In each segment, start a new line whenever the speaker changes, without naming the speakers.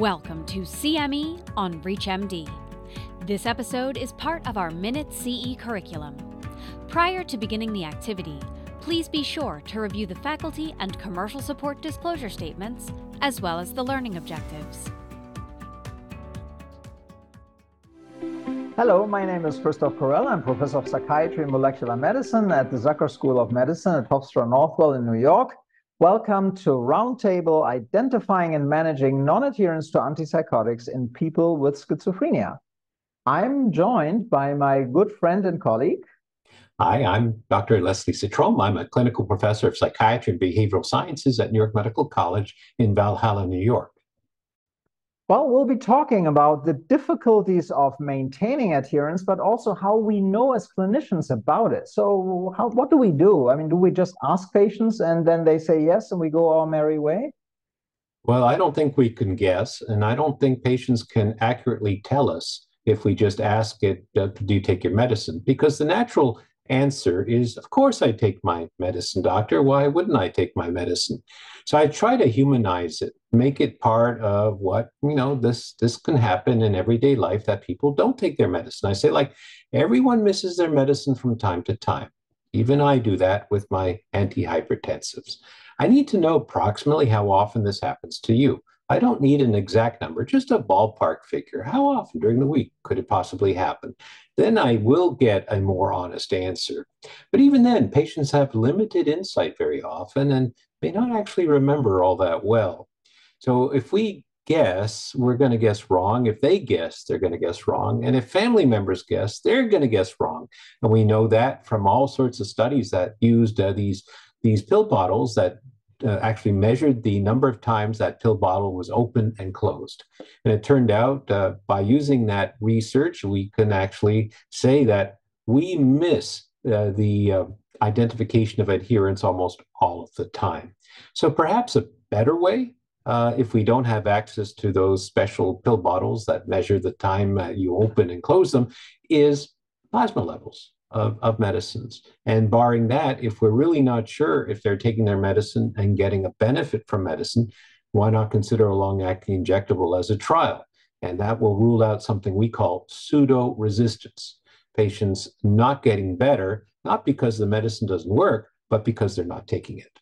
Welcome to CME on ReachMD. This episode is part of our Minute CE curriculum. Prior to beginning the activity, please be sure to review the faculty and commercial support disclosure statements, as well as the learning objectives.
Hello, my name is Christoph Correll. I'm professor of psychiatry and molecular medicine at the Zucker School of Medicine at Hofstra Northwell in New York. Welcome to Roundtable Identifying and Managing Non-Adherence to Antipsychotics in People with Schizophrenia. I'm joined by my good friend and colleague.
Hi, I'm Dr. Leslie Citrome. I'm a clinical professor of psychiatry and behavioral sciences at New York Medical College in Valhalla, New York.
Well, we'll be talking about the difficulties of maintaining adherence, but also how we know as clinicians about it. So, how, what do we do? I mean, do we just ask patients and then they say yes and we go our merry way?
Well, I don't think we can guess, and I don't think patients can accurately tell us if we just ask it, do you take your medicine? Because the natural answer is, of course, I take my medicine, doctor. Why wouldn't I take my medicine? So I try to humanize it, make it part of what, you know, this this can happen in everyday life that people don't take their medicine. I say, like, everyone misses their medicine from time to time. Even I do that with my antihypertensives. I need to know approximately how often this happens to you. I don't need an exact number, just a ballpark figure. How often during the week could it possibly happen? Then I will get a more honest answer. But even then, patients have limited insight very often and may not actually remember all that well. So if we guess, we're going to guess wrong. If they guess, they're going to guess wrong. And if family members guess, they're going to guess wrong. And we know that from all sorts of studies that used uh, these these pill bottles that uh, actually measured the number of times that pill bottle was open and closed. And it turned out uh, by using that research, we can actually say that we miss uh, the uh, identification of adherence almost all of the time. So perhaps a better way, uh, if we don't have access to those special pill bottles that measure the time uh, you open and close them, is plasma levels of, of medicines. And barring that, if we're really not sure if they're taking their medicine and getting a benefit from medicine, why not consider a long acting injectable as a trial? And that will rule out something we call pseudo resistance patients not getting better, not because the medicine doesn't work, but because they're not taking it.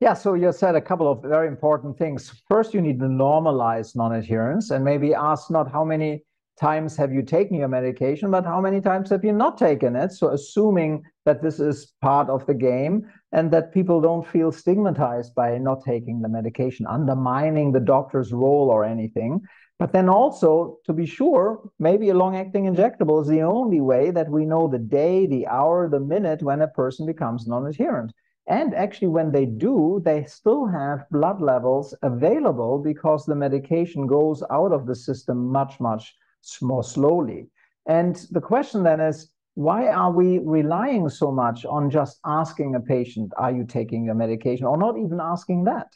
Yeah, so you said a couple of very important things. First, you need to normalize non adherence and maybe ask not how many times have you taken your medication, but how many times have you not taken it? So, assuming that this is part of the game and that people don't feel stigmatized by not taking the medication, undermining the doctor's role or anything. But then also, to be sure, maybe a long acting injectable is the only way that we know the day, the hour, the minute when a person becomes non adherent. And actually, when they do, they still have blood levels available because the medication goes out of the system much, much more slowly. And the question then is, why are we relying so much on just asking a patient, are you taking your medication, or not even asking that?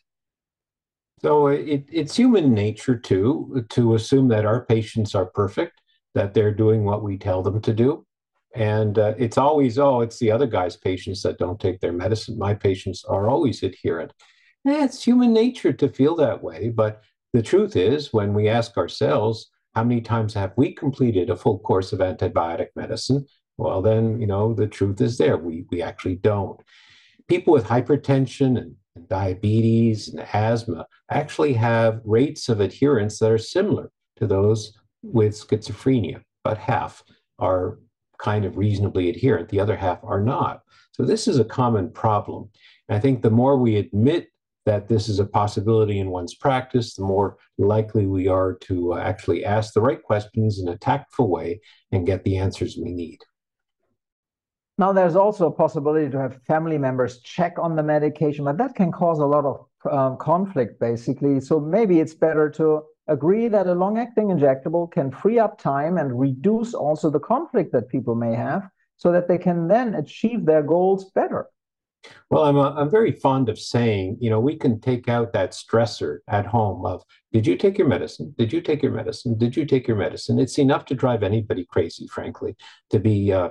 So it, it's human nature too to assume that our patients are perfect, that they're doing what we tell them to do. And uh, it's always, oh, it's the other guy's patients that don't take their medicine. My patients are always adherent. And it's human nature to feel that way. But the truth is, when we ask ourselves, how many times have we completed a full course of antibiotic medicine? Well, then, you know, the truth is there. We, we actually don't. People with hypertension and, and diabetes and asthma actually have rates of adherence that are similar to those with schizophrenia, but half are kind of reasonably adherent, the other half are not. So this is a common problem. And I think the more we admit that this is a possibility in one's practice, the more likely we are to uh, actually ask the right questions in a tactful way and get the answers we need.
Now, there's also a possibility to have family members check on the medication, but that can cause a lot of um, conflict, basically. So maybe it's better to agree that a long acting injectable can free up time and reduce also the conflict that people may have so that they can then achieve their goals better.
Well, I'm, a, I'm very fond of saying, you know, we can take out that stressor at home of, did you take your medicine? Did you take your medicine? Did you take your medicine? It's enough to drive anybody crazy, frankly, to be uh,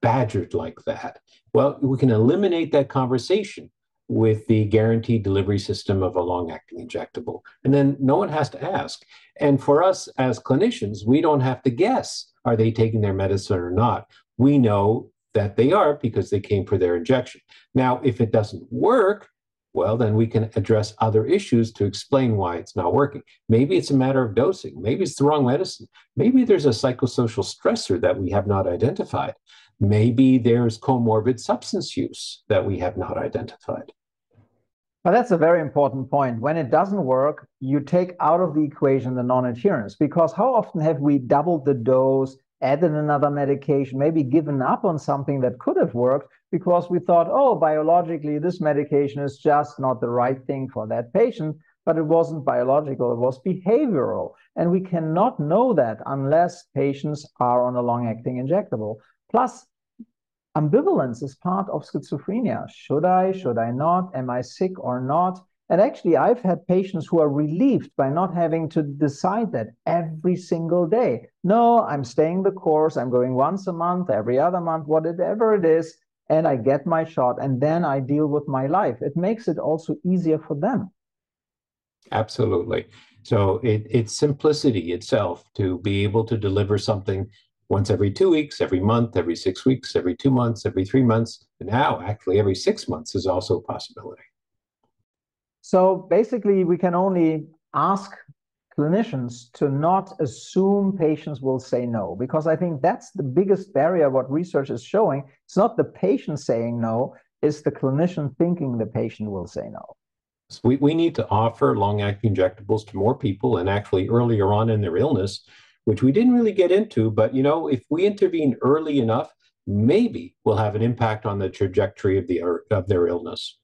badgered like that. Well, we can eliminate that conversation with the guaranteed delivery system of a long acting injectable. And then no one has to ask. And for us as clinicians, we don't have to guess are they taking their medicine or not? We know that they are because they came for their injection. Now, if it doesn't work, well, then we can address other issues to explain why it's not working. Maybe it's a matter of dosing. Maybe it's the wrong medicine. Maybe there's a psychosocial stressor that we have not identified. Maybe there's comorbid substance use that we have not identified.
Well, that's a very important point. When it doesn't work, you take out of the equation the non adherence because how often have we doubled the dose, added another medication, maybe given up on something that could have worked because we thought, oh, biologically, this medication is just not the right thing for that patient. But it wasn't biological, it was behavioral. And we cannot know that unless patients are on a long acting injectable. Plus, ambivalence is part of schizophrenia. Should I, should I not? Am I sick or not? And actually, I've had patients who are relieved by not having to decide that every single day. No, I'm staying the course. I'm going once a month, every other month, whatever it is, and I get my shot, and then I deal with my life. It makes it also easier for them.
Absolutely. So it, it's simplicity itself to be able to deliver something once every two weeks, every month, every six weeks, every two months, every three months. And now, actually, every six months is also a possibility.
So basically, we can only ask clinicians to not assume patients will say no, because I think that's the biggest barrier, what research is showing. It's not the patient saying no, it's the clinician thinking the patient will say no.
So we, we need to offer long acting injectables to more people and actually earlier on in their illness, which we didn't really get into. But, you know, if we intervene early enough, maybe we'll have an impact on the trajectory of, the, of their illness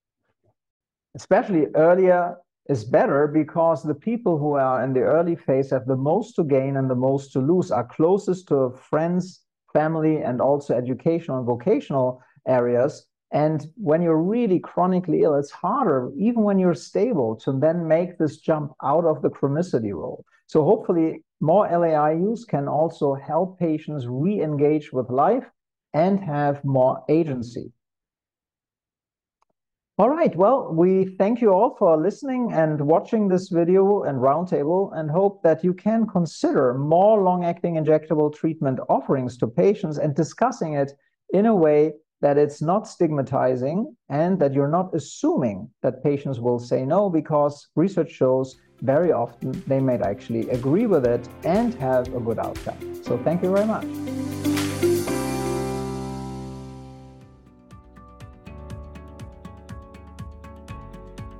especially earlier is better because the people who are in the early phase have the most to gain and the most to lose, are closest to friends, family, and also educational and vocational areas. And when you're really chronically ill, it's harder, even when you're stable, to then make this jump out of the chronicity role. So hopefully, more LAI use can also help patients re engage with life and have more agency. All right. Well, we thank you all for listening and watching this video and roundtable and hope that you can consider more long-acting injectable treatment offerings to patients and discussing it in a way that it's not stigmatizing and that you're not assuming that patients will say no because research shows very often they might actually agree with it and have a good outcome. So thank you very much.